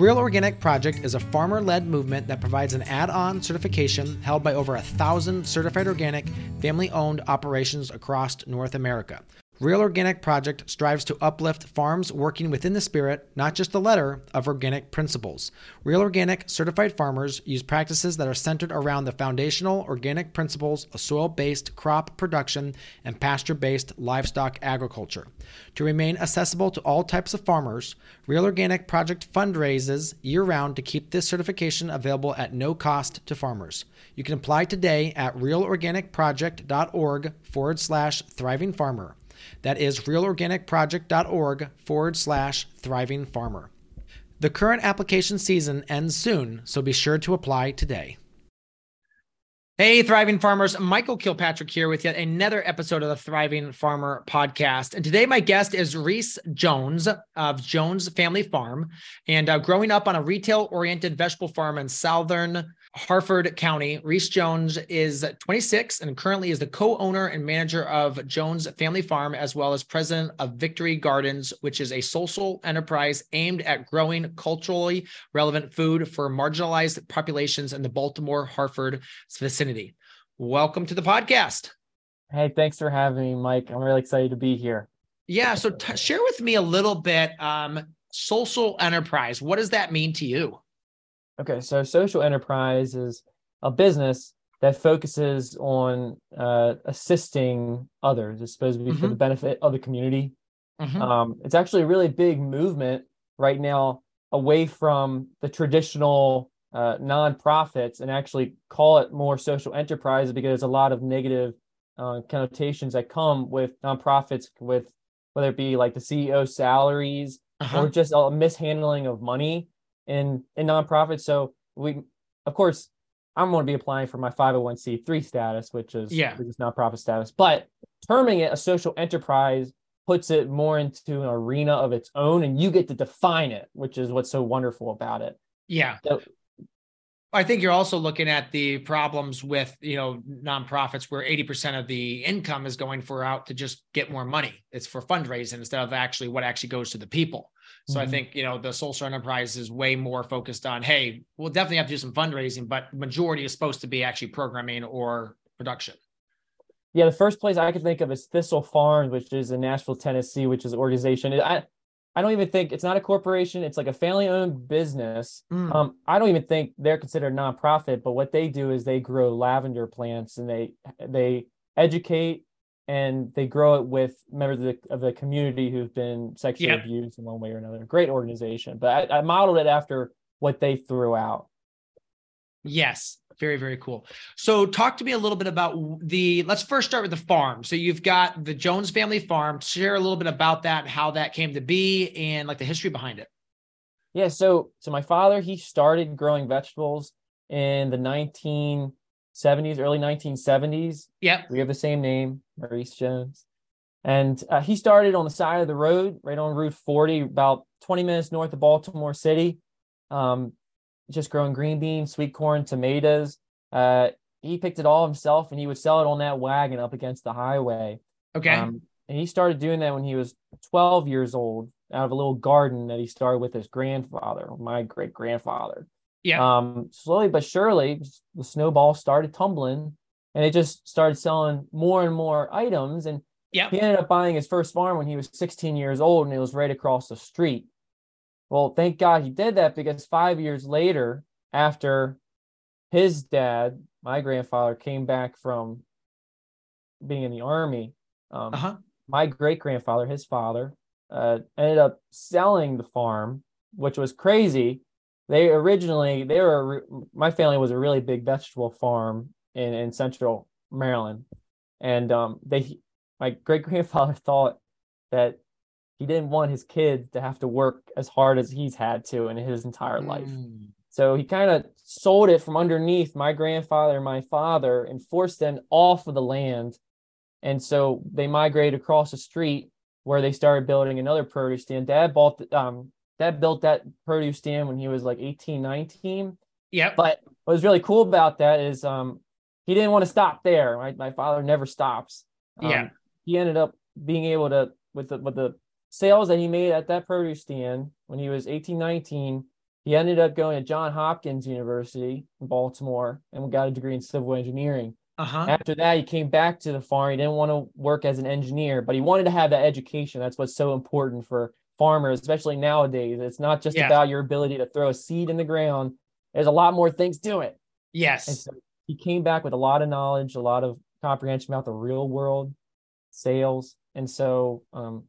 Real Organic Project is a farmer led movement that provides an add on certification held by over a thousand certified organic, family owned operations across North America. Real Organic Project strives to uplift farms working within the spirit, not just the letter, of organic principles. Real Organic certified farmers use practices that are centered around the foundational organic principles of soil based crop production and pasture based livestock agriculture. To remain accessible to all types of farmers, Real Organic Project fundraises year round to keep this certification available at no cost to farmers. You can apply today at realorganicproject.org forward slash thriving farmer. That is realorganicproject.org forward slash thriving farmer. The current application season ends soon, so be sure to apply today. Hey, Thriving Farmers. Michael Kilpatrick here with yet another episode of the Thriving Farmer podcast. And today, my guest is Reese Jones of Jones Family Farm. And uh, growing up on a retail oriented vegetable farm in southern Harford County. Reese Jones is 26 and currently is the co-owner and manager of Jones Family Farm, as well as president of Victory Gardens, which is a social enterprise aimed at growing culturally relevant food for marginalized populations in the Baltimore Harford vicinity. Welcome to the podcast. Hey, thanks for having me, Mike. I'm really excited to be here. Yeah, so t- share with me a little bit. Um, social enterprise. What does that mean to you? Okay, so social enterprise is a business that focuses on uh, assisting others. It's supposed to be mm-hmm. for the benefit of the community. Mm-hmm. Um, it's actually a really big movement right now away from the traditional uh, nonprofits and actually call it more social enterprise because there's a lot of negative uh, connotations that come with nonprofits, with whether it be like the CEO salaries uh-huh. or just a mishandling of money in in nonprofits. So we, of course, I'm going to be applying for my 501c3 status, which is yeah, which is nonprofit status. But terming it a social enterprise puts it more into an arena of its own, and you get to define it, which is what's so wonderful about it. Yeah. So, I think you're also looking at the problems with you know nonprofits where 80% of the income is going for out to just get more money. It's for fundraising instead of actually what actually goes to the people. So mm-hmm. I think, you know, the Social Enterprise is way more focused on, hey, we'll definitely have to do some fundraising, but majority is supposed to be actually programming or production. Yeah, the first place I could think of is Thistle Farms, which is in Nashville, Tennessee, which is an organization. I I don't even think it's not a corporation. It's like a family-owned business. Mm. Um, I don't even think they're considered nonprofit, but what they do is they grow lavender plants and they they educate and they grow it with members of the, of the community who've been sexually yep. abused in one way or another. Great organization, but I, I modeled it after what they threw out. Yes, very very cool. So talk to me a little bit about the let's first start with the farm. So you've got the Jones family farm. Share a little bit about that, how that came to be and like the history behind it. Yeah, so so my father he started growing vegetables in the 1970s, early 1970s. Yeah. We have the same name, Maurice Jones. And uh, he started on the side of the road, right on Route 40, about 20 minutes north of Baltimore City. Um, just growing green beans, sweet corn, tomatoes. Uh, he picked it all himself and he would sell it on that wagon up against the highway. Okay. Um, and he started doing that when he was 12 years old out of a little garden that he started with his grandfather, my great grandfather. Yeah. Um, slowly but surely, the snowball started tumbling, and it just started selling more and more items. And yeah, he ended up buying his first farm when he was 16 years old, and it was right across the street. Well, thank God he did that because five years later, after his dad, my grandfather, came back from being in the army, um, uh-huh. my great grandfather, his father, uh, ended up selling the farm, which was crazy they originally they were my family was a really big vegetable farm in in central Maryland, and um, they my great grandfather thought that he didn't want his kids to have to work as hard as he's had to in his entire life. Mm. So he kind of sold it from underneath my grandfather and my father and forced them off of the land And so they migrated across the street where they started building another produce stand. Dad bought the, um dad built that produce stand when he was like 18, 19. Yep. But what was really cool about that is um he didn't want to stop there. Right? My father never stops. Um, Yeah. He ended up being able to with the with the sales that he made at that produce stand when he was 18, 19, he ended up going to John Hopkins University in Baltimore and got a degree in civil engineering. Uh-huh. After that, he came back to the farm. He didn't want to work as an engineer, but he wanted to have that education. That's what's so important for farmers, especially nowadays. It's not just Yeah. about your ability to throw a seed in the ground. There's a lot more things to it. And Yes. so he came back with a lot of knowledge, a lot of comprehension about the real world, sales. And so um,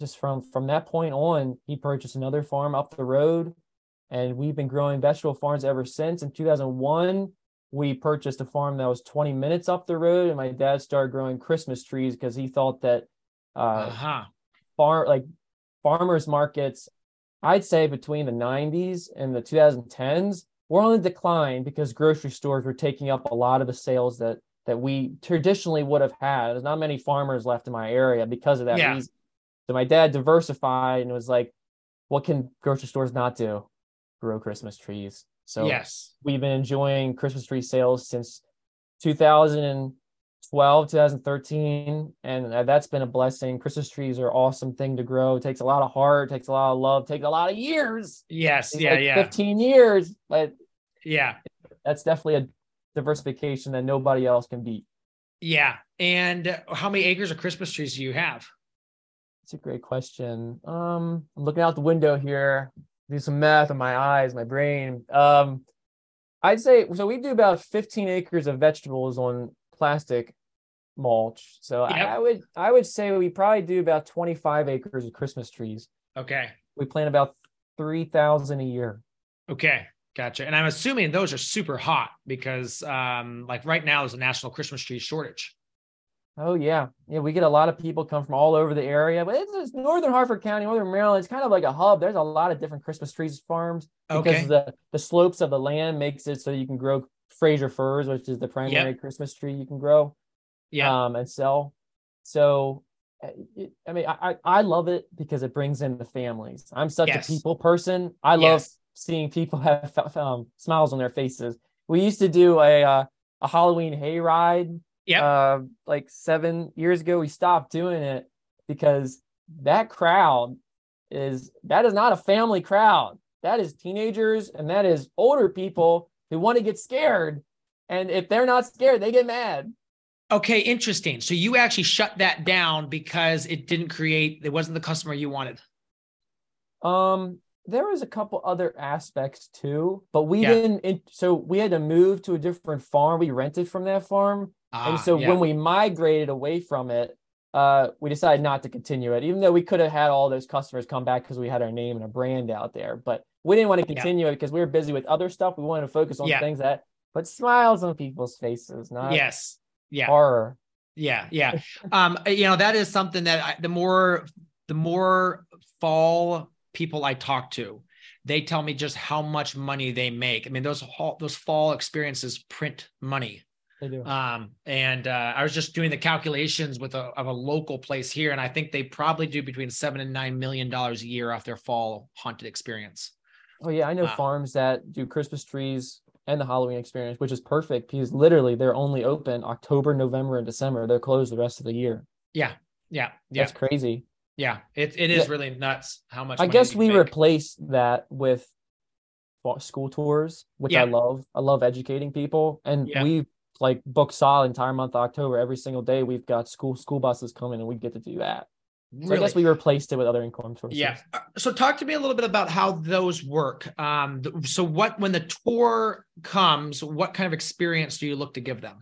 just from from that point on, he purchased another farm up the road. And we've been growing vegetable farms ever since. In 2001, we purchased a farm that was 20 minutes up the road. And my dad started growing Christmas trees because he thought that uh, Uh-huh. far like farmers markets i'd say between the 90s and the 2010s were on the decline because grocery stores were taking up a lot of the sales that that we traditionally would have had there's not many farmers left in my area because of that Yeah. reason so my dad diversified and was like what can grocery stores not do grow christmas trees so yes. we've been enjoying christmas tree sales since 2012 2013 and that's been a blessing christmas trees are awesome thing to grow it takes a lot of heart takes a lot of love takes a lot of years Yes. It's Yeah. like Yeah. 15 years but Yeah. that's definitely a diversification that nobody else can beat Yeah. And how many acres of Christmas trees do you have? That's a great question. Um, I'm looking out the window here, do some math in my eyes, my brain. Um, I'd say so. We do about 15 acres of vegetables on plastic mulch. So I, I would I would say we probably do about 25 acres of Christmas trees. Okay. We plant about 3,000 a year. Okay. Gotcha. And I'm assuming those are super hot because um like right now there's a national Christmas tree shortage. Oh yeah, yeah. We get a lot of people come from all over the area, but it's, it's northern Harford County, northern Maryland. It's kind of like a hub. There's a lot of different Christmas trees farms because Okay. the the slopes of the land makes it so you can grow Fraser firs, which is the primary Christmas tree you can grow Yeah. um, and sell. So, uh, it, I mean, I, I I love it because it brings in the families. I'm such Yes. a people person. I love Yes. seeing people have um, smiles on their faces. We used to do a uh, a Halloween hayride Yep. uh, like seven years ago. We stopped doing it because that crowd is that is not a family crowd. That is teenagers and that is older people who want to get scared. And if they're not scared, they get mad. Okay, interesting. So you actually shut that down because it didn't create it wasn't the customer you wanted. Um, there was a couple other aspects too, but we Yeah. didn't. So we had to move to a different farm. We rented from that farm, and Ah, so yeah. when we migrated away from it, uh, we decided not to continue it, even though we could have had all those customers come back because we had our name and a brand out there. But we didn't want to Yeah. continue it because we were busy with other stuff. We wanted to focus on Yeah. things that put smiles on people's faces, not yes. Yeah. horror. Yeah, yeah. Um, you know, that is something that I, the more the more fall people I talk to, they tell me just how much money they make. I mean, those those fall experiences print money. Um, and uh, I was just doing the calculations with a of a local place here, and I think they probably do between seven and nine million dollars a year off their fall haunted experience. Oh yeah, I know Wow. farms that do Christmas trees and the Halloween experience, which is perfect because literally they're only open October, November, and December. They're closed the rest of the year. Yeah, yeah, yeah, That's crazy. yeah. It it is Yeah. really nuts how much. I guess we make. replaced that with school tours, which Yeah. I love. I love educating people, and Yeah. we like book solid entire month of October every single day. We've got school school buses coming, and we get to do that. So I guess we replaced it with other income sources. Yeah. Uh, So talk to me a little bit about how those work. Um, so what when the tour comes, what kind of experience do you look to give them?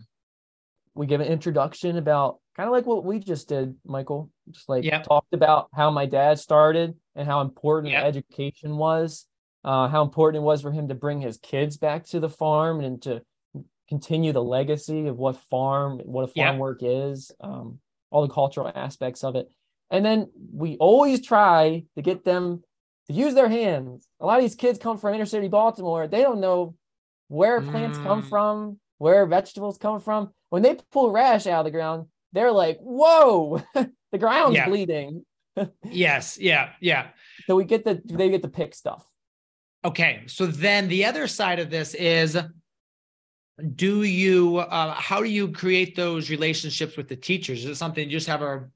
we give an introduction about kind of like what we just did, Michael. Just like Yep. talked about how my dad started and how important Yep. education was, uh, how important it was for him to bring his kids back to the farm and to continue the legacy of what farm, what a farm Yep. work is, um, all the cultural aspects of it. And then we always try to get them to use their hands. A lot of these kids come from inner city Baltimore. They don't know where plants come Mm. from, where vegetables come from. When they pull rash out of the ground, they're like, whoa, the ground's Yeah. bleeding. Yes. Yeah. Yeah. So we get the they get to pick stuff. Okay. So then the other side of this is do you uh, how do you create those relationships with the teachers? Is it something you just have a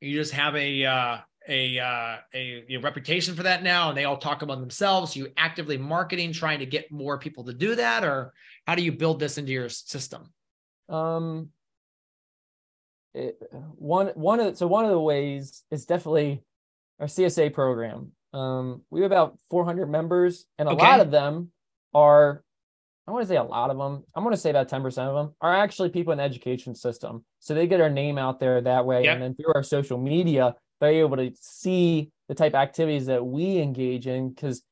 you just have a uh a uh a, a reputation for that now and they all talk among themselves you actively marketing trying to get more people to do that or how do you build this into your system Um, it, one one of so one of the ways is definitely our CSA program. Um, we have about 400 members, and a Okay. lot of them are. I want to say a lot of them. I'm going to say about 10% of them are actually people in the education system. So they get our name out there that way, Yep. and then through our social media, they're able to see the type of activities that we engage in because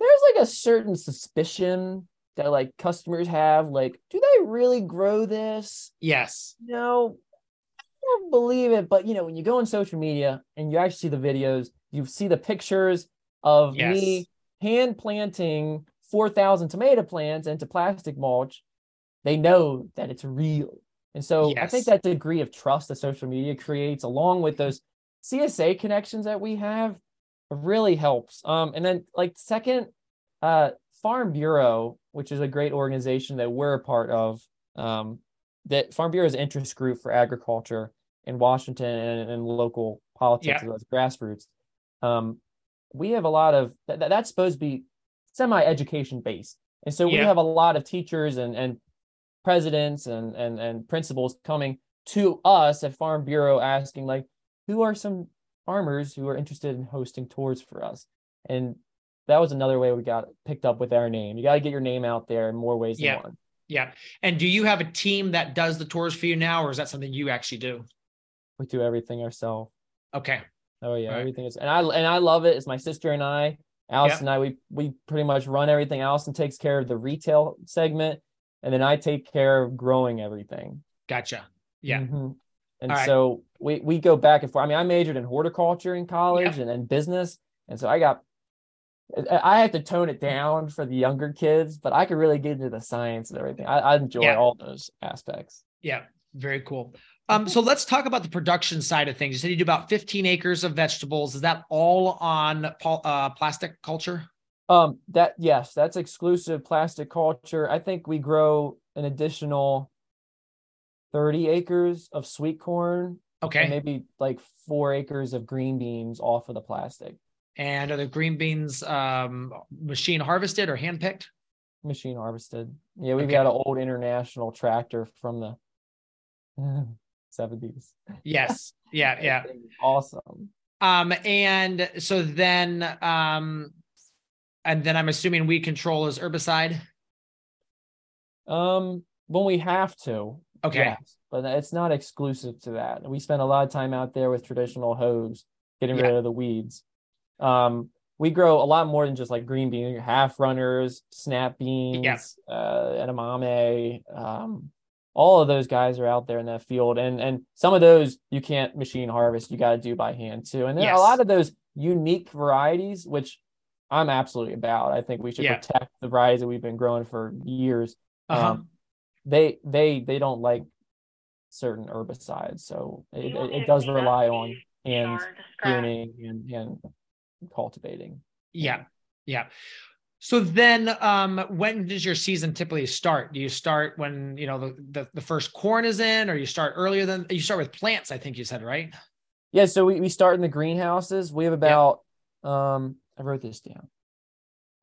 there's like a certain suspicion that like customers have like do they really grow this yes no i don't believe it but you know when you go on social media and you actually see the videos you see the pictures of Yes. me hand planting 4000 tomato plants into plastic mulch they know that it's real. And so i think that degree of trust that social media creates along with those csa connections that we have really helps. Um and then like second uh farm bureau which is a great organization that we're a part of um that farm bureau is an interest group for agriculture in washington and, and local politics Yeah. as grassroots. Um we have a lot of that, that's supposed to be semi education based. And so we have a lot of teachers and and presidents and and and principals coming to us at farm bureau asking like who are some farmers who are interested in hosting tours for us? And that was another way we got picked up with our name. You got to get your name out there in more ways Yeah. than one. Yeah. And do you have a team that does the tours for you now or is that something you actually do? We do everything ourselves. Okay. Oh yeah Right. everything is and i and i love it. It's my sister and i alice Yeah. and i we we pretty much run everything allison takes care of the retail segment and then i take care of growing everything gotcha yeah Mhm. And All right. so we we go back and forth. I mean, I majored in horticulture in college and then business, and so I got I- I have to tone it down for the younger kids, but I could really get into the science and everything. I, I enjoy Yeah. all those aspects. Yeah, very cool. Um, so let's talk about the production side of things. You said you do about 15 acres of vegetables. Is that all on uh, plastic culture? Um, that yes, that's exclusive plastic culture. I think we grow an additional 30 acres of sweet corn and Okay. maybe like four acres of green beans off of the plastic And are the green beans um, machine harvested or hand picked? machine harvested. Yeah, we've Okay. got an old international tractor from the 70s. Yes. Yeah. Yeah. That thing is Awesome. Um, and so then, um, and then I'm assuming weed control is herbicide. Um, when we have to, Okay. yes, but it's not exclusive to that. We spend a lot of time out there with traditional hoes, getting Yeah. rid of the weeds. Um, we grow a lot more than just like green bean, half runners, snap beans, uh, edamame. Um, all of those guys are out there in that field, and and some of those you can't machine harvest. You got to do by hand too. And then Yes. a lot of those unique varieties, which I'm absolutely about. I think we should Yeah. protect the varieties that we've been growing for years Uh-huh. um, they they they don't like certain herbicides so it, it, it does rely on hand pruning and, and cultivating Yeah. Yeah. So then um when does your season typically start? Do you start when you know the, the, the first corn is in or you start earlier than you start with plants, I think you said, right? yeah so we, we start in the greenhouses we have about um i wrote this down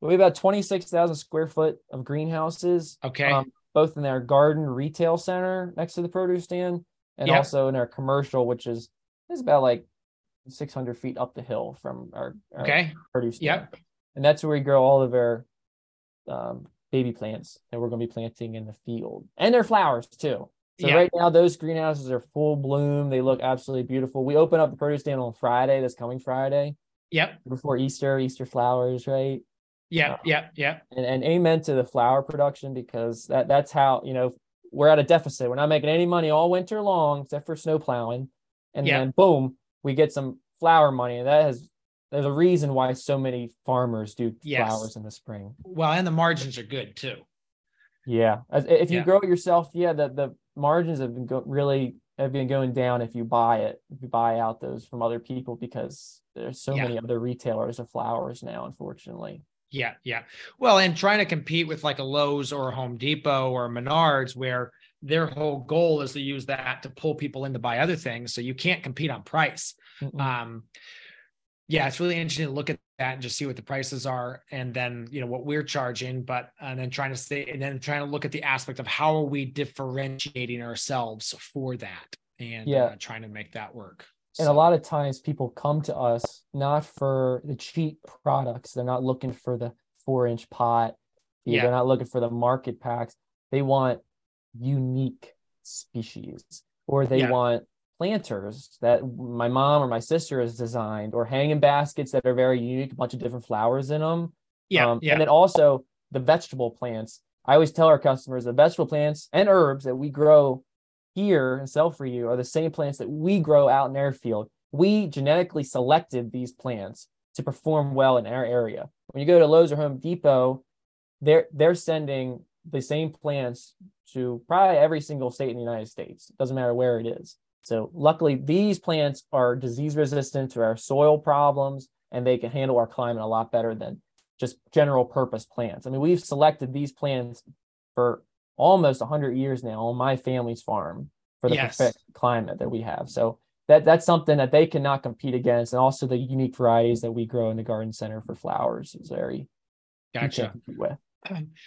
we have about 26000 square foot of greenhouses Okay. um, both in our garden retail center next to the produce stand and Yep. also in our commercial which is is about like 600 feet up the hill from our, our okay. produce Yep. stand. And that's where we grow all of our um, baby plants that we're going to be planting in the field and their flowers too so Yeah. right now those greenhouses are full bloom they look absolutely beautiful we open up the produce stand on friday this coming friday Yep. before easter easter flowers right Yep. Yep. Yep. and, and amen to the flower production because that that's how you know we're at a deficit we're not making any money all winter long except for snow plowing and Yeah. then boom we get some flower money and that has there's a reason why so many farmers do Yes. flowers in the spring Well, and the margins are good too. yeah As- if you Yeah. grow it yourself yeah the, the margins have been go- really have been going down if you buy it, if you buy out those from other people because there's so Yeah. many other retailers of flowers now, unfortunately. Yeah, yeah. Well, and trying to compete with like a Lowe's or a Home Depot or Menards, where their whole goal is to use that to pull people in to buy other things. So you can't compete on price. Mm-mm. Um, yeah, it's really interesting to look at that and just see what the prices are, and then you know what we're charging, but and then trying to stay, and then trying to look at the aspect of how are we differentiating ourselves for that, and Yeah. uh, trying to make that work. and a lot of times people come to us not for the cheap products. They're not looking for the four inch pot. Yeah. They're not looking for the market packs. They want unique species or they Yeah. want planters that my mom or my sister has designed or hanging baskets that are very unique, a bunch of different flowers in them. yeah, Um, yeah, And then also the vegetable plants. I always tell our customers the vegetable plants and herbs that we grow here and sell for you are the same plants that we grow out in our field. We genetically selected these plants to perform well in our area. When you go to Lowe's or Home Depot, they're they're sending the same plants to probably every single state in the United States. It doesn't matter where it is. So luckily these plants are disease resistant to our soil problems and they can handle our climate a lot better than just general purpose plants. I mean, we've selected these plants for almost 100 years now on my family's farm for the Yes. perfect climate that we have. So that that's something that they cannot compete against, and also the unique varieties that we grow in the garden center for flowers is very gotcha. compete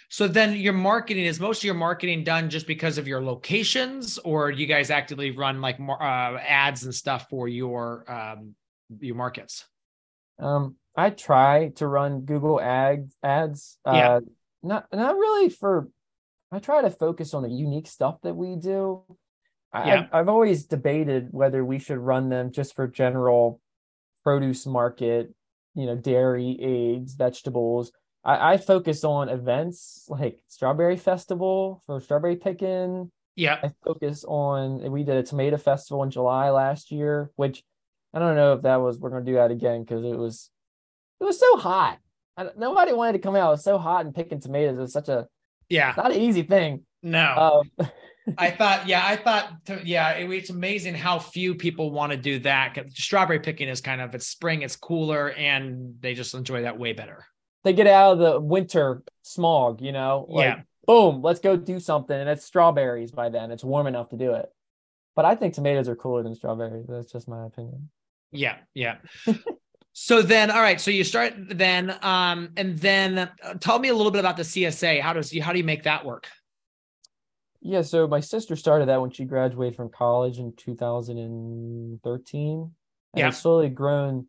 So then your marketing is most of your marketing done just because of your locations, or you guys actively run like more uh, ads and stuff for your um, your markets? Um, I try to run Google ads ads. Uh, Yeah. not not really for. I try to focus on the unique stuff that we do. I, Yeah. I've, I've always debated whether we should run them just for general produce market, you know, dairy, eggs, vegetables. I, I focus on events like Strawberry Festival for strawberry picking. Yeah, I focus on we did a tomato festival in July last year, which I don't know if that was we're gonna do that again because it was it was so hot. I, nobody wanted to come out. It was so hot and picking tomatoes. It's such a yeah. it's not an easy thing. No, Um, I thought, yeah, I thought, to, yeah, it, it's amazing how few people want to do that. Strawberry picking is kind of it's spring, it's cooler, and they just enjoy that way better. They get out of the winter smog, you know. Like, Yeah. Boom, let's go do something, and it's strawberries by then. It's warm enough to do it. But I think tomatoes are cooler than strawberries. That's just my opinion. Yeah, yeah. so then, all right. So you start then, um, and then uh, tell me a little bit about the CSA. How does you how do you make that work? Yeah, so my sister started that when she graduated from college in 2013. And Yeah. it's slowly grown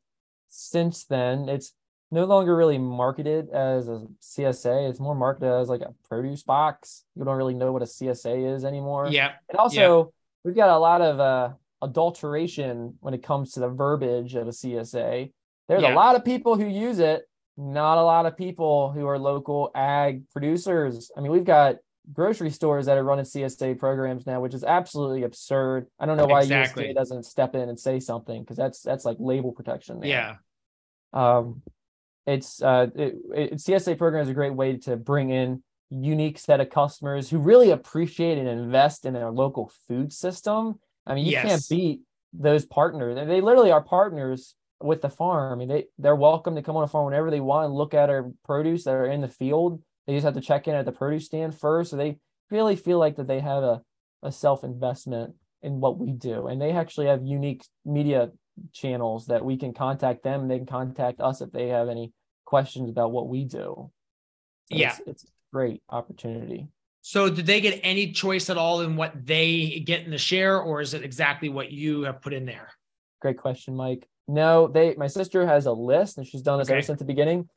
since then. It's no longer really marketed as a CSA. It's more marketed as like a produce box. You don't really know what a CSA is anymore. Yeah, And also, we've got a lot of uh, adulteration when it comes to the verbiage of a CSA. There's a lot of people who use it, not a lot of people who are local ag producers. I mean, we've got grocery stores that are running CSA programs now, which is absolutely absurd. I don't know why Exactly. USDA doesn't step in and say something because that's that's like label protection. yeah, Um, it's uh, it, it, CSA program is a great way to bring in unique set of customers who really appreciate and invest in their local food system. I mean, you can't beat those partners. They- They literally are partners with the farm. I mean, they they're welcome to come on a farm whenever they want and look at our produce that are in the field. They just have to check in at the produce stand first. So they really feel like that they have a, a self investment in what we do, and they actually have unique media channels that we can contact them and they can contact us if they have any questions about what we do. So Yeah. it's, it's a great opportunity. So did they get any choice at all in what they get in the share, or is it exactly what you have put in there? Great question, Mike. No, they my sister has a list and she's done this ever since the beginning.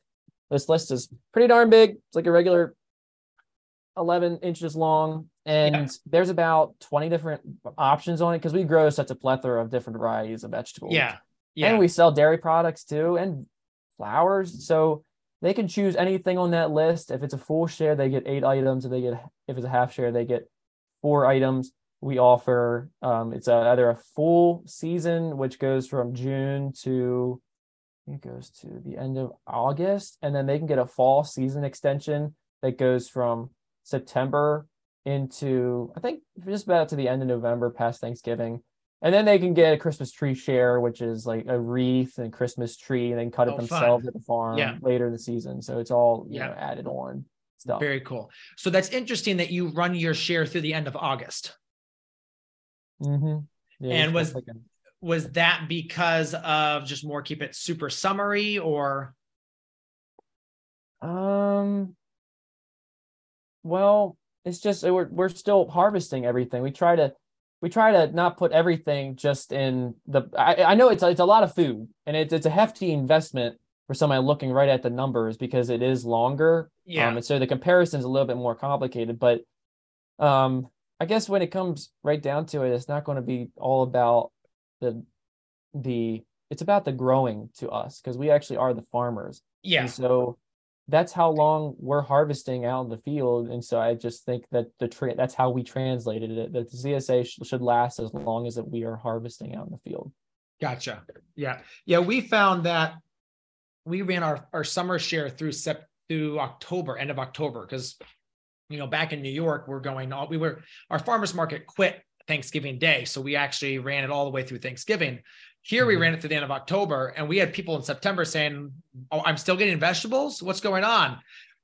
This list is pretty darn big. It's like a regular 11 inches long and Yeah. there's about 20 different options on it because we grow such a plethora of different varieties of vegetables. Yeah, yeah, And we sell dairy products too and flowers. So they can choose anything on that list. If it's a full share, they get eight items. If they get if it's a half share, they get four items. We offer um, it's a, either a full season, which goes from June to it goes to the end of August, and then they can get a fall season extension that goes from September into I think just about to the end of November, past Thanksgiving. And then they can get a Christmas tree share, which is like a wreath and Christmas tree, and then cut it Oh, themselves fun. at the farm Yeah. later in the season. So it's all you Yeah. know added on stuff. Very cool. So that's interesting that you run your share through the end of August. mm-hmm. yeah, And was- like a- Was that because of just more keep it super summary or Um. Well, it's just we're we're still harvesting everything. We try to we try to not put everything just in the. I, I know it's a, it's a lot of food and it's it's a hefty investment for somebody looking right at the numbers because it is longer. yeah? Um, and so the comparison is a little bit more complicated, but um, I guess when it comes right down to it, it's not going to be all about the the. It's about the growing to us because we actually are the farmers. yeah. And so that's how long we're harvesting out in the field. And so I just think that the tra- that's how we translated it. That the CSA sh- should last as long as that we are harvesting out in the field. Gotcha. Yeah. Yeah. We found that we ran our, our summer share through Sep through October, end of October, because you know, back in New York, we're going all we were our farmers market quit Thanksgiving Day. So we actually ran it all the way through Thanksgiving. Here we Mhm. ran it to the end of October, and we had people in September saying, Oh, I'm still getting vegetables. What's going on?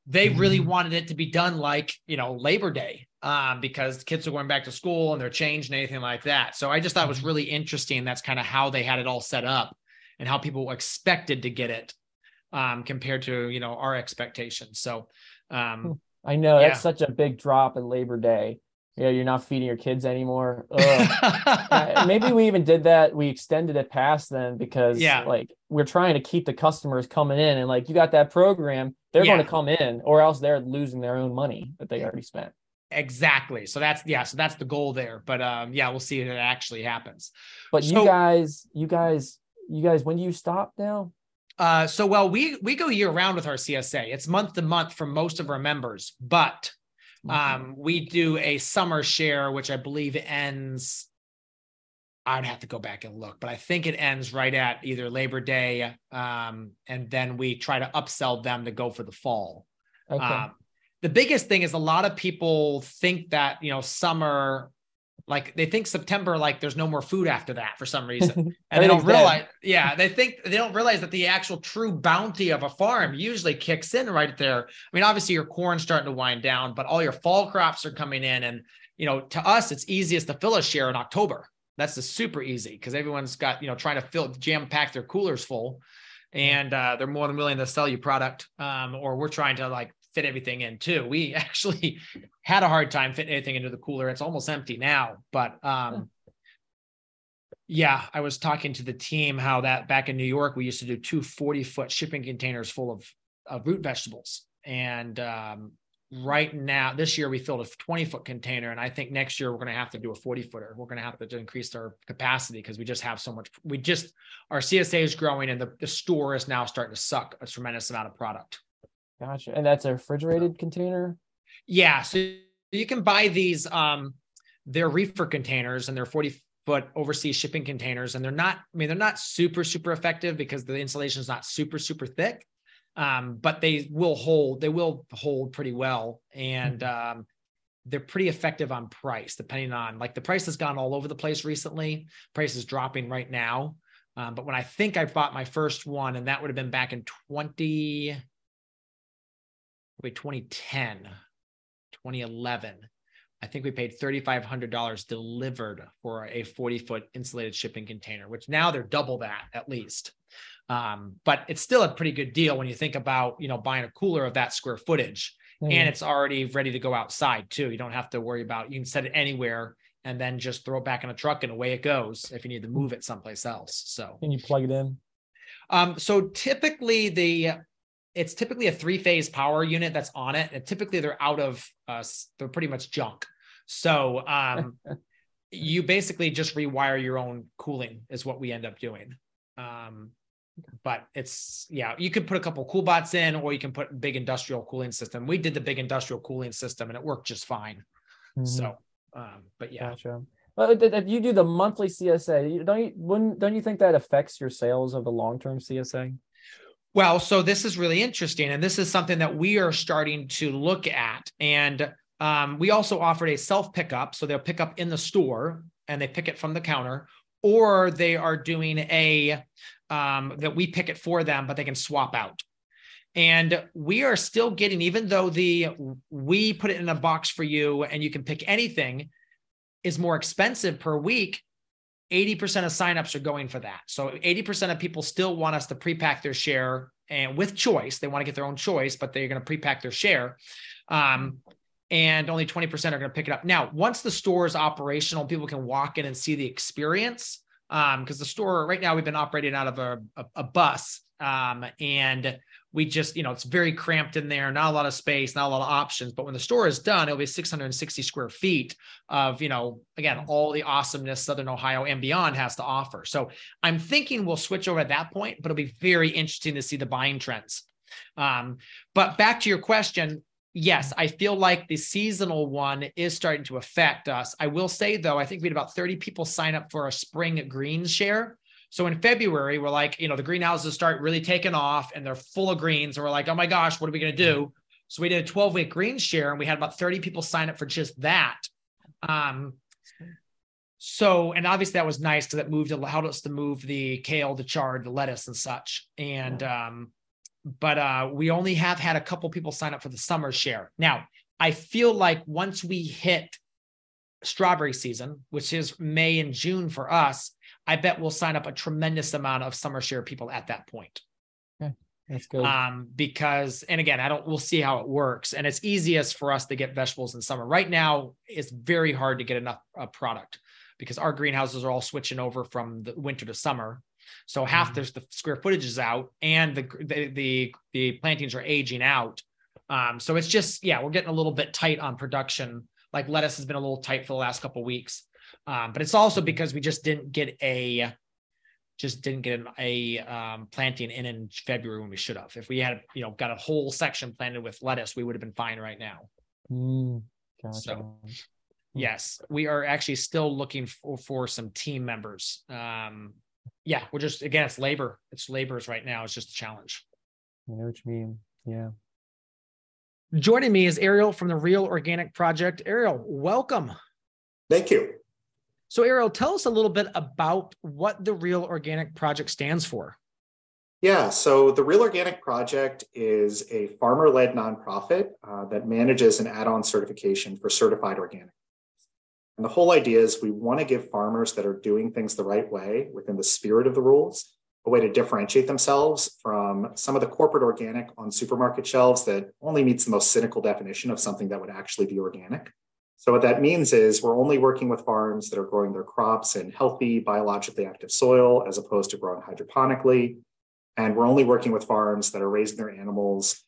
They really Mhm. wanted it to be done like, you know, Labor Day, um, because kids are going back to school and they're changed and anything like that. So I just thought it was Mhm. really interesting. That's kind of how they had it all set up and how people expected to get it um, compared to, you know, our expectations. So, um, I know Yeah. that's such a big drop in Labor Day. Yeah, you're not feeding your kids anymore. Uh, maybe we even did that. We extended it past then because Yeah. like we're trying to keep the customers coming in and like you got that program, they're Yeah. going to come in or else they're losing their own money that they already spent. Exactly. So that's yeah. So that's the goal there. But um, yeah, we'll see if it actually happens. But So- you guys, you guys, you guys, when do you stop now? Uh, so well, we we go year round with our CSA. It's month to month for most of our members, but um, we do a summer share, which I believe ends. I'd have to go back and look, but I think it ends right at either Labor Day, um, and then we try to upsell them to go for the fall. okay. Um, the biggest thing is a lot of people think that you know summer, like they think September, like there's no more food after that for some reason, and they don't realize, yeah, they think they don't realize that the actual true bounty of a farm usually kicks in right there. I mean, obviously your corn's starting to wind down, but all your fall crops are coming in, and you know, to us, it's easiest to fill a share in October. That's the super easy because everyone's got you know trying to fill jam pack their coolers full, and uh, they're more than willing to sell you product. Um, or we're trying to like fit everything in too. We actually had a hard time fitting anything into the cooler. It's almost empty now, but um, yeah, I was talking to the team how that back in New York, we used to do two 40 foot shipping containers full of, of root vegetables. And um, right now, this year we filled a 20 foot container. And I think next year we're going to have to do a 40 footer. We're going to have to increase our capacity because we just have so much. We just, our CSA is growing and the, the store is now starting to suck a tremendous amount of product. Gotcha. And that's a refrigerated container. Yeah, so you can buy these. Um, they're reefer containers and they're 40 foot overseas shipping containers, and they're not. I mean, they're not super super effective because the insulation is not super super thick. Um, but they will hold. They will hold pretty well, and um, they're pretty effective on price, depending on like the price has gone all over the place recently. Price is dropping right now. Um, but when I think I bought my first one, and that would have been back in 20, wait, 2010, 2011. I think we paid $3,500 delivered for a 40 foot insulated shipping container, which now they're double that at least. Um, but it's still a pretty good deal when you think about, you know, buying a cooler of that square footage Mhm. and it's already ready to go outside too. You don't have to worry about, you can set it anywhere and then just throw it back in a truck and away it goes if you need to move it someplace else. So, Can you plug it in? um, so typically the it's typically a three phase power unit that's on it, and typically they're out of uh, they're pretty much junk. So um, you basically just rewire your own cooling is what we end up doing. Um, but it's yeah, you could put a couple CoolBots in, or you can put big industrial cooling system. We did the big industrial cooling system, and it worked just fine. Mhm. So, um, but yeah, Gotcha. But if you do the monthly CSA, don't you wouldn't don't you think that affects your sales of the long term CSA? Well, so this is really interesting, and this is something that we are starting to look at. And Um, we also offered a self pickup. So they'll pick up in the store and they pick it from the counter, or they are doing a um, that we pick it for them, but they can swap out. And we are still getting, even though the we put it in a box for you and you can pick anything, is more expensive per week. 80% of signups are going for that. So 80% of people still want us to pre-pack their share and with choice. They want to get their own choice, but they're going to pre-pack their share. Um, and only 20% are going to pick it up. Now, once the store is operational, people can walk in and see the experience. Because um, the store right now, we've been operating out of a, a, a bus. Um, and we just, you know, it's very cramped in there, not a lot of space, not a lot of options. But when the store is done, it'll be 660 square feet of, you know, again, all the awesomeness Southern Ohio and beyond has to offer. So I'm thinking we'll switch over at that point, but it'll be very interesting to see the buying trends. Um, but back to your question, yes, I feel like the seasonal one is starting to affect us. I will say though, I think we had about 30 people sign up for a spring greens share. So in February, we're like, you know, the greenhouses start really taking off and they're full of greens. And we're like, oh my gosh, what are we going to do? So we did a 12 week green share and we had about 30 people sign up for just that. Um, so, and obviously that was nice because it moved, allowed us to move the kale, the chard, the lettuce and such. And, um, but uh, we only have had a couple people sign up for the summer share. Now, I feel like once we hit strawberry season, which is May and June for us, I bet we'll sign up a tremendous amount of summer share people at that point. Okay, that's good. Um, because, and again, I don't, we'll see how it works. And it's easiest for us to get vegetables in summer. Right now, it's very hard to get enough uh, product because our greenhouses are all switching over from the winter to summer. So half mm-hmm. there's the square footage is out and the, the, the, the plantings are aging out. Um, so it's just, yeah, we're getting a little bit tight on production. Like lettuce has been a little tight for the last couple weeks. Um, but it's also because we just didn't get a just didn't get a um, planting in in February when we should have. If we had, you know, got a whole section planted with lettuce, we would have been fine right now. Mm, gotcha. So, yes, we are actually still looking for, for some team members. Um, yeah, we're just again, it's labor. It's laborers right now. It's just a challenge. I know what you mean. Yeah. Joining me is Ariel from the Real Organic Project. Ariel, welcome. Thank you. So, Ariel, tell us a little bit about what the Real Organic Project stands for. Yeah, so the Real Organic Project is a farmer led nonprofit uh, that manages an add on certification for certified organic. And the whole idea is we want to give farmers that are doing things the right way within the spirit of the rules a way to differentiate themselves from some of the corporate organic on supermarket shelves that only meets the most cynical definition of something that would actually be organic. So what that means is we're only working with farms that are growing their crops in healthy, biologically active soil as opposed to growing hydroponically. And we're only working with farms that are raising their animals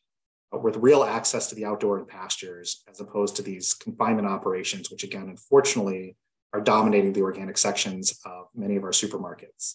with real access to the outdoor and pastures as opposed to these confinement operations, which again, unfortunately, are dominating the organic sections of many of our supermarkets.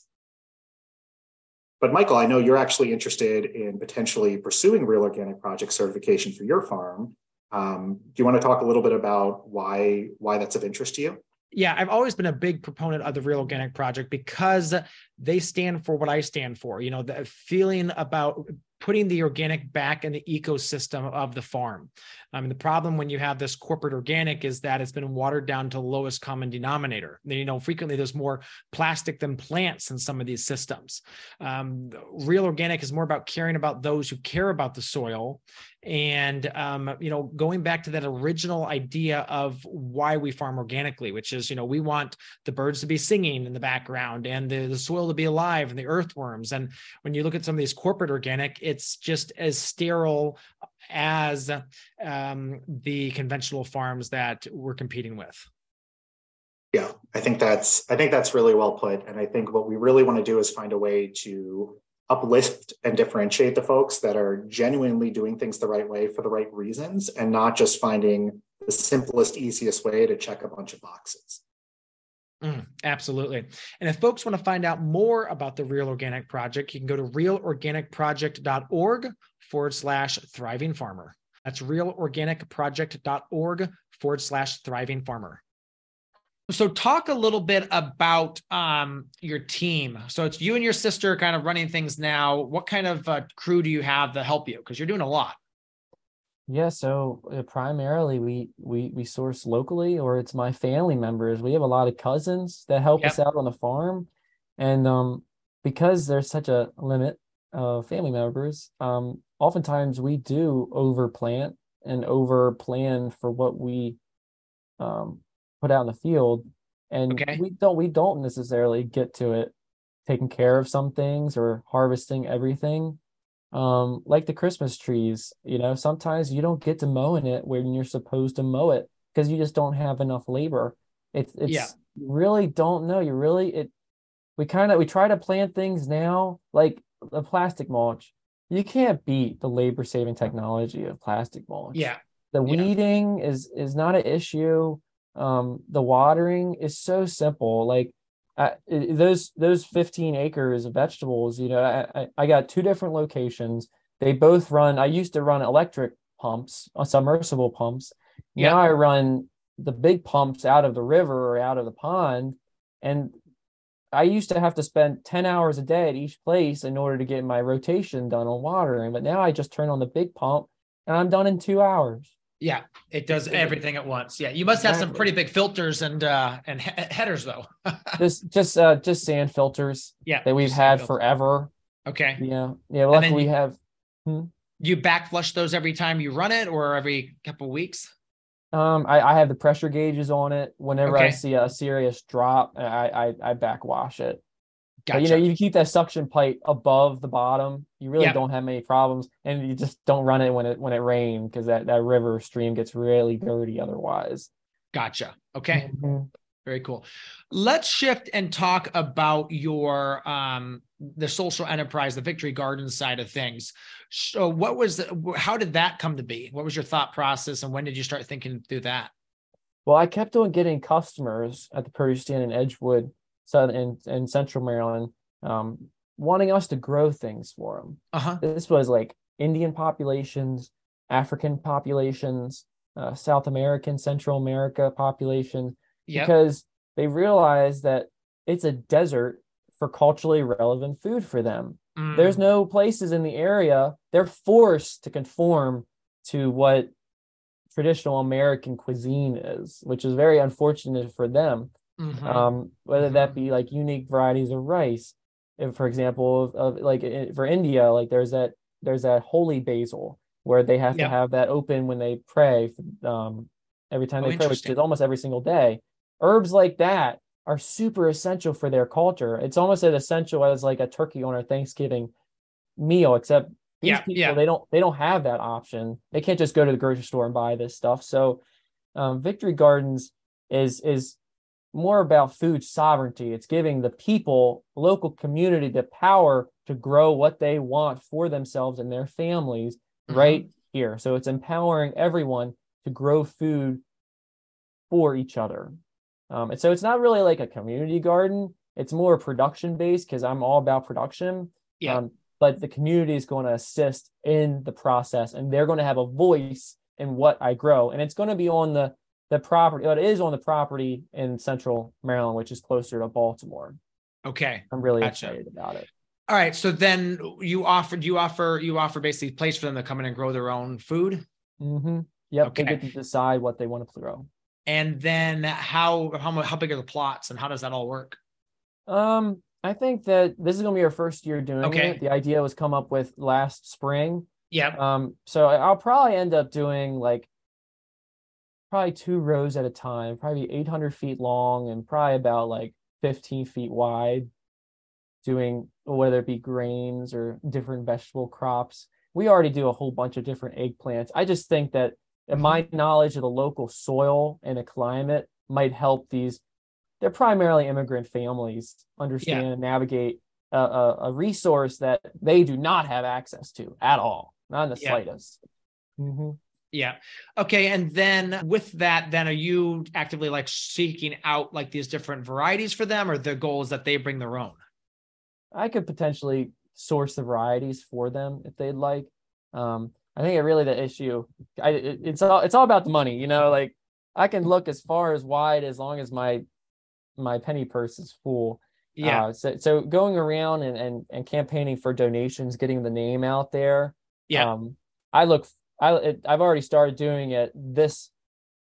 But Michael, I know you're actually interested in potentially pursuing real organic project certification for your farm. Um, do you want to talk a little bit about why why that's of interest to you? Yeah, I've always been a big proponent of the Real Organic Project because they stand for what I stand for. You know, the feeling about putting the organic back in the ecosystem of the farm. I mean, the problem when you have this corporate organic is that it's been watered down to the lowest common denominator. You know, frequently there's more plastic than plants in some of these systems. Um, real organic is more about caring about those who care about the soil and um, you know going back to that original idea of why we farm organically which is you know we want the birds to be singing in the background and the, the soil to be alive and the earthworms. And when you look at some of these corporate organic it's just as sterile as um, the conventional farms that we're competing with. Yeah i think that's i think that's really well put. And i think what we really want to do is find a way to uplift and differentiate the folks that are genuinely doing things the right way for the right reasons and not just finding the simplest, easiest way to check a bunch of boxes. Mm, absolutely. And if folks want to find out more about the Real Organic Project, you can go to realorganicproject.org forward slash thriving farmer. That's realorganicproject.org forward slash thriving farmer. So talk a little bit about um, your team. So it's you and your sister kind of running things now. What kind of uh, crew do you have to help you? Because you're doing a lot. Yeah, so uh, primarily we we we source locally, or it's my family members. We have a lot of cousins that help Yep. us out on the farm, and um, because there's such a limit of family members, um, oftentimes we do overplant and over plan for what we um put out in the field, and Okay. we don't we don't necessarily get to it taking care of some things or harvesting everything um like the christmas trees you know sometimes you don't get to mowing it when you're supposed to mow it because you just don't have enough labor it's it's Yeah. you really don't know you really it we kind of we try to plant things now like the plastic mulch you can't beat the labor saving technology of plastic mulch Yeah. the Yeah. weeding is is not an issue um the watering is so simple like I, those those 15 acres of vegetables you know I, I got two different locations. They both run i used to run electric pumps uh, submersible pumps. Yeah. now i run the big pumps out of the river or out of the pond and i used to have to spend 10 hours a day at each place in order to get my rotation done on watering but now i just turn on the big pump and i'm done in two hours Yeah. It does everything at once. Yeah. You must have some pretty big filters and uh and he- headers though. just just uh just sand filters yeah. that we've had forever Okay. yeah yeah luckily we you- have You back flush those every time you run it or every couple of weeks? Um, I, I have the pressure gauges on it. Whenever I see a serious drop, I I, I backwash it. But, you know, you keep that suction pipe above the bottom, you really Yep. don't have many problems, and you just don't run it when it when it rains because that that river stream gets really dirty otherwise. gotcha. Okay. Mhm. Very cool. Let's shift and talk about your um the social enterprise, the Victory Garden side of things. So what was the, how did that come to be? What was your thought process and when did you start thinking through that? Well, I kept on getting customers at the produce stand in Edgewood, Southern and, and Central Maryland, um, wanting us to grow things for them. Uh-huh. this was like Indian populations, African populations, uh, South American, Central America populations, Yeah. because they realized that it's a desert for culturally relevant food for them. There's Mm. no places in the area. They're forced to conform to what traditional American cuisine is, which is very unfortunate for them Mhm. um, whether that be like unique varieties of rice. If, for example, of, of like for India, like there's that there's that holy basil where they have Yeah. to have that open when they pray, um, every time Oh, they pray, which is almost every single day. Herbs like that are super essential for their culture. It's almost as essential as like a turkey on a Thanksgiving meal, except these Yeah, people yeah. they don't they don't have that option. They can't just go to the grocery store and buy this stuff. So um, Victory Gardens is is more about food sovereignty. It's giving the people, local community, the power to grow what they want for themselves and their families Mhm. right here. So it's empowering everyone to grow food for each other. Um, and so it's not really like a community garden. It's more production based because I'm all about production. Yeah. Um, but the community is going to assist in the process and they're going to have a voice in what I grow. And it's going to be on the the property, well, it is on the property in central Maryland, which is closer to Baltimore. Okay. I'm really Gotcha. excited about it. All right. So then you offered you offer you offer basically a place for them to come in and grow their own food. hmm Yep. Okay. They get to decide what they want to grow. And then how how how big are the plots and how does that all work? Um, I think that this is going to be our first year doing Okay. it. The idea was come up with last spring. Yeah. Um, so I'll probably end up doing like probably two rows at a time, probably 800 feet long and probably about like 15 feet wide, doing whether it be grains or different vegetable crops. We already do a whole bunch of different eggplants. I just think that in my knowledge of the local soil and the climate might help these. They're primarily immigrant families understand and navigate a, a, a resource that they do not have access to at all, not in the Yeah. slightest. Mhm. Yeah. Okay. And then with that, then are you actively like seeking out like these different varieties for them, or the goal is that they bring their own? I could potentially source the varieties for them if they'd like. Um, I think it really the issue. I it, it's all it's all about the money, you know. Like I can look as far as wide as long as my my penny purse is full. Yeah. Uh, so so going around and and and campaigning for donations, getting the name out there. Yeah. Um, I look I it, I've already started doing it this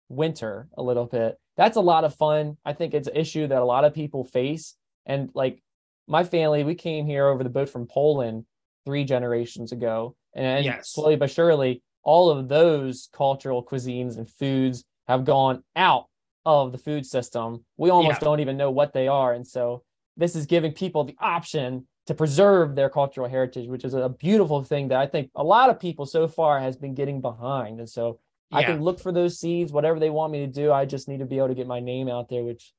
winter a little bit. That's a lot of fun. I think it's an issue that a lot of people face. And like my family, we came here over the boat from Poland three generations ago. And Yes. slowly but surely, all of those cultural cuisines and foods have gone out of the food system. We almost Yeah. don't even know what they are. And so this is giving people the option to preserve their cultural heritage, which is a beautiful thing that I think a lot of people so far has been getting behind. And so I can look for those seeds, whatever they want me to do. I just need to be able to get my name out there, which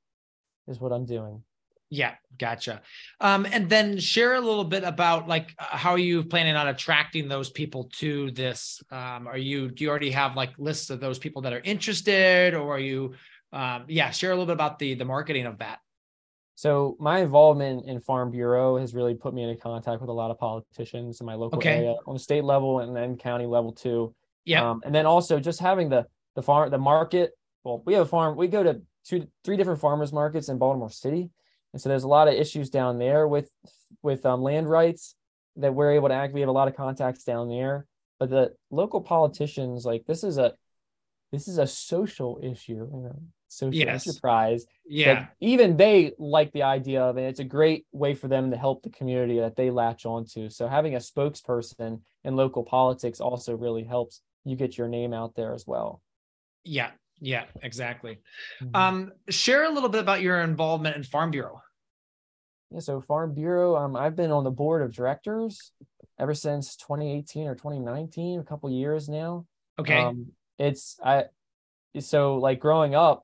is what I'm doing. Yeah, gotcha. Um, and then share a little bit about like uh, how are you planning on attracting those people to this? Um, are you do you already have like lists of those people that are interested, or are you? Um, yeah, share a little bit about the the marketing of that. So my involvement in Farm Bureau has really put me into contact with a lot of politicians in my local Okay. area on the state level and then county level too. Yeah, Um, and then also just having the the farm the market. Well, we have a farm. We go to two three different farmers markets in Baltimore City, and so there's a lot of issues down there with with um, land rights that we're able to act. We have a lot of contacts down there, but the local politicians like this is a this is a social issue, you know, social Yes. enterprise yeah, that even they like the idea of it. It's a great way for them to help the community that they latch onto. So having a spokesperson in local politics also really helps you get your name out there as well. yeah, yeah, exactly. Mhm. Um, share a little bit about your involvement in Farm Bureau. yeah, so Farm Bureau, um, I've been on the board of directors ever since 2018 or 2019, a couple years now. Okay, Um, it's I so like growing up,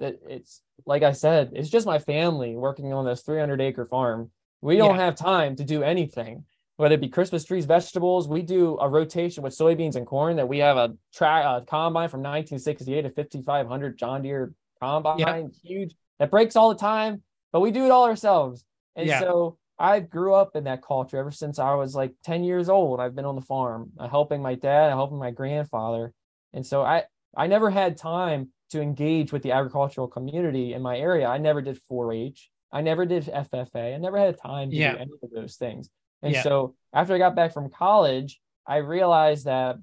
that it's like I said, it's just my family working on this 300 acre farm. We don't Yeah. have time to do anything, whether it be Christmas trees, vegetables. We do a rotation with soybeans and corn. That we have a track a combine from 1968 to 5500 John Deere combine, huge that breaks all the time, but we do it all ourselves. And Yeah. so I grew up in that culture ever since I was like 10 years old. I've been on the farm, uh, helping my dad, helping my grandfather. And so I I never had time to engage with the agricultural community in my area. I never did 4-H. I never did FFA. I never had time to Yeah. do any of those things. And Yeah. so after I got back from college, I realized that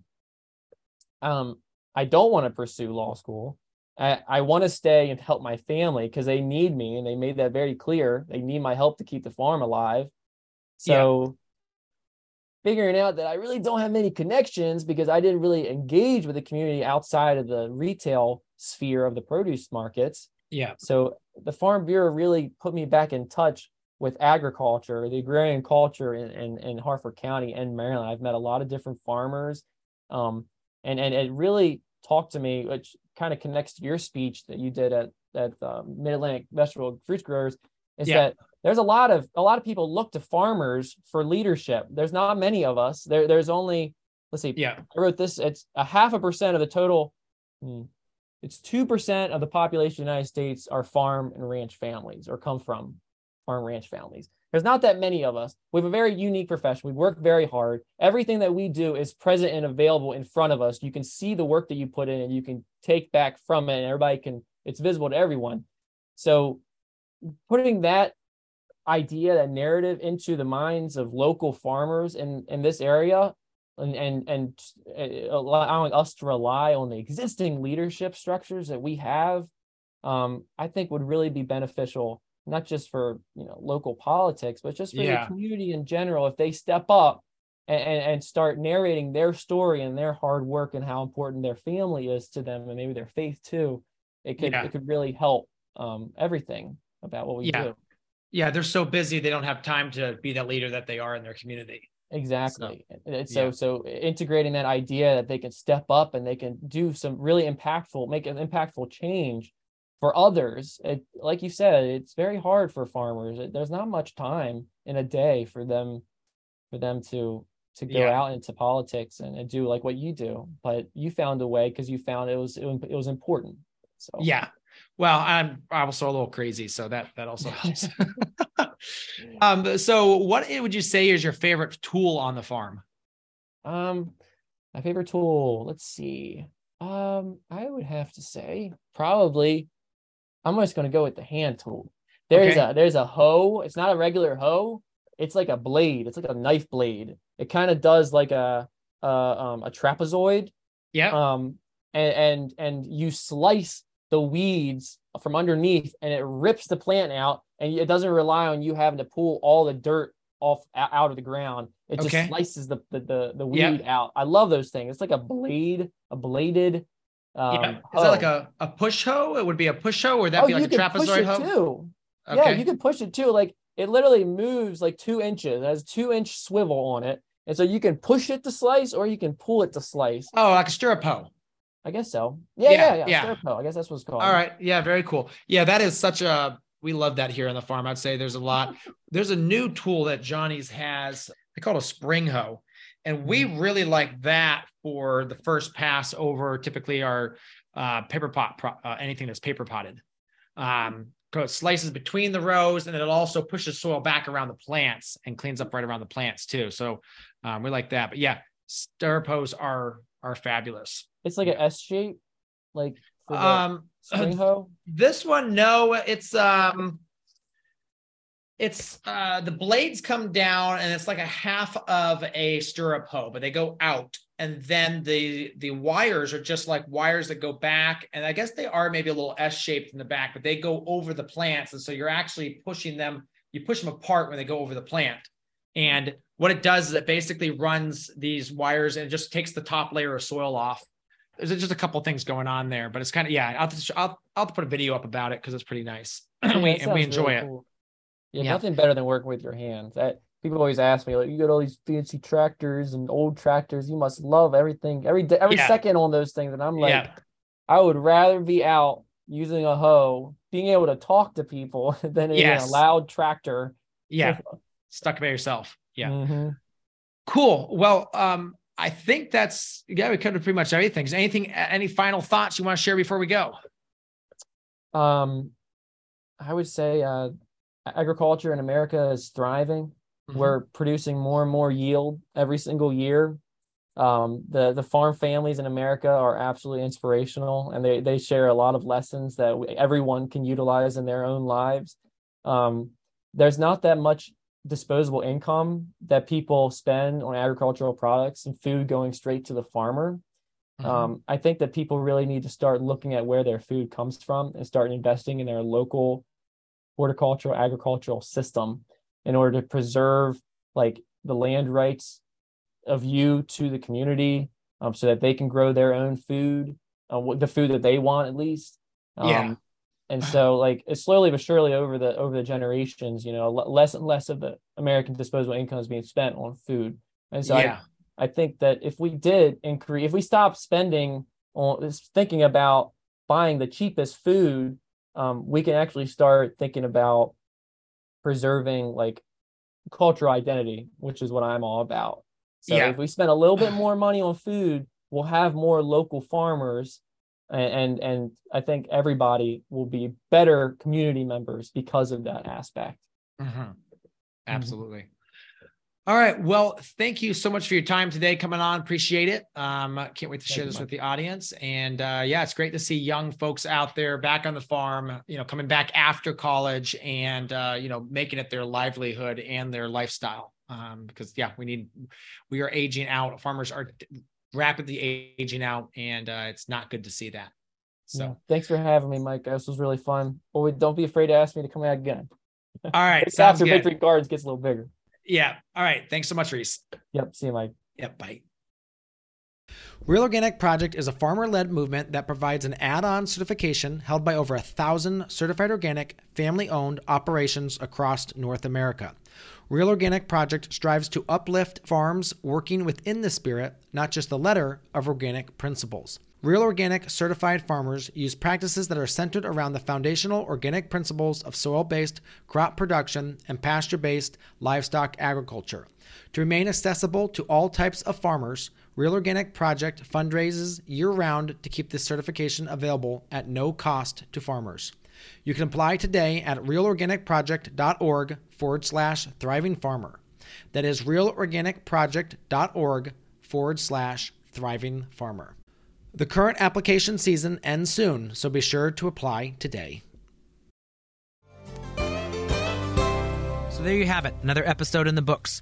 um I don't want to pursue law school. I, I want to stay and help my family because they need me and they made that very clear. They need my help to keep the farm alive. So figuring out that I really don't have many connections because I didn't really engage with the community outside of the retail sphere of the produce markets. yeah, So the Farm Bureau really put me back in touch with agriculture, the agrarian culture in, in, in Harford County and Maryland. I've met a lot of different farmers. Um, and, and it really talked to me, which kind of connects to your speech that you did at, at um, Mid-Atlantic Vegetable Fruits Growers, is Yeah. that there's a lot of a lot of people look to farmers for leadership. There's not many of us. There, there's only let's see, yeah, I wrote this. It's a half a percent of the total. It's two percent of the population of the United States are farm and ranch families, or come from farm ranch families. There's not that many of us. We have a very unique profession. We work very hard. Everything that we do is present and available in front of us. You can see the work that you put in, and you can take back from it, and everybody can. It's visible to everyone. So, putting that idea, that narrative into the minds of local farmers in in this area and and and uh, allowing us to rely on the existing leadership structures that we have um i think would really be beneficial not just for you know local politics but just for Yeah. the community in general if they step up and, and start narrating their story and their hard work and how important their family is to them and maybe their faith too it could Yeah. it could really help um everything about what we Yeah. do yeah. They're so busy they don't have time to be the leader that they are in their community. Exactly. It's so yeah. so integrating that idea that they can step up and they can do some really impactful, make an impactful change for others. It, like you said, it's very hard for farmers. It- There's not much time in a day for them for them to to go Yeah. out into politics and, and do like what you do. But you found a way because you found it was it, was- it was important. So Yeah. Well, I'm also a little crazy, so that that also helps. um, so what would you say is your favorite tool on the farm? Um, my favorite tool. Let's see. Um, I would have to say probably. I'm just going to go with the hand tool. There's Okay. a there's a hoe. It's not a regular hoe. It's like a blade. It's like a knife blade. It kind of does like a uh, um, a trapezoid. Yeah. Um, and, and and you slice the weeds from underneath, and it rips the plant out, and it doesn't rely on you having to pull all the dirt off out of the ground. It just Okay. slices the the the, the weed Yep. out. I love those things. It's like a blade, a bladed. Um, yeah. Is that like a, a push hoe? It would be a push hoe, or that oh, be like you a trapezoid it hoe? too. Okay. Yeah, you can push it too. Like it literally moves like two inches. It has two inch swivel on it. And so you can push it to slice or you can pull it to slice. oh, like a stirrup hoe. I guess so. Yeah, Yeah, yeah, yeah. I guess that's what's it's called. All right. Yeah, very cool. Yeah, that is such a we love that here on the farm. I'd say there's a lot. There's a new tool that Johnny's has. They call it a spring hoe. And we really like that for the first pass over typically our uh, paper pot, uh, anything that's paper potted. Um, it slices between the rows and then it also pushes soil back around the plants and cleans up right around the plants too. So um, we like that. But yeah, stirrup hoes are are fabulous. It's like an S shape, like Um, spring hoe. This one, no, it's um it's uh the blades come down and it's like a half of a stirrup hoe, but they go out. And then the the wires are just like wires that go back. And I guess they are maybe a little S-shaped in the back, but they go over the plants. And so you're actually pushing them, you push them apart when they go over the plant. And what it does is it basically runs these wires and just takes the top layer of soil off there's just a couple things going on there, but it's kind of yeah. I'll to, I'll, I'll put a video up about it because it's pretty nice. And we and we enjoy really it. cool. Yeah, Yeah. nothing better than working with your hands. That people always ask me, like, you got all these fancy tractors and old tractors. You must love everything, every day, every Yeah. second on those things. And I'm like, yeah, I would rather be out using a hoe, being able to talk to people than in Yes. a loud tractor. yeah. Stuck by yourself. Yeah. Mhm. Cool. Well, um, I think that's yeah. We covered pretty much everything. Is anything? Any final thoughts you want to share before we go? Um, I would say uh, agriculture in America is thriving. Mhm. We're producing more and more yield every single year. Um, the the farm families in America are absolutely inspirational, and they they share a lot of lessons that we, everyone can utilize in their own lives. Um, there's not that much disposable income that people spend on agricultural products and food going straight to the farmer. Mhm. Um, I think that people really need to start looking at where their food comes from and start investing in their local horticultural agricultural system in order to preserve like the land rights of you to the community um, so that they can grow their own food uh, the food that they want at least um, Yeah. And so like it's slowly but surely over the over the generations you know less and less of the american disposable income is being spent on food and so I, yeah. I think that if we did increase, if we stopped spending on thinking about buying the cheapest food, um, we can actually start thinking about preserving like cultural identity, which is what I'm all about. So Yeah. if we spend a little bit more money on food, we'll have more local farmers, and and, and I think everybody will be better community members because of that aspect. Mhm. Absolutely. All right. Well, thank you so much for your time today coming on. Appreciate it. Um, can't wait to Thank share this Mike. with the audience. And uh, yeah, it's great to see young folks out there back on the farm, you know, coming back after college and, uh, you know, making it their livelihood and their lifestyle. Um, because yeah, we need, we are aging out. Farmers are rapidly aging out and uh, it's not good to see that. So, Yeah. thanks for having me, Mike. This was really fun. Boy, don't be afraid to ask me to come back again. all right. It's Sounds after good. Victory Gardens gets a little bigger. Yeah. All right. Thanks so much, Reese. Yep. See you, Mike. Yep. Bye. Real Organic Project is a farmer led movement that provides an add on certification held by over a thousand certified organic, family owned operations across North America. Real Organic Project strives to uplift farms working within the spirit, not just the letter, of organic principles. Real Organic certified farmers use practices that are centered around the foundational organic principles of soil based crop production and pasture based livestock agriculture. To remain accessible to all types of farmers, Real Organic Project fundraises year round to keep this certification available at no cost to farmers. You can apply today at realorganicproject.org forward slash thriving farmer. That is realorganicproject.org forward slash thriving farmer. The current application season ends soon, so be sure to apply today. So there you have it, another episode in the books.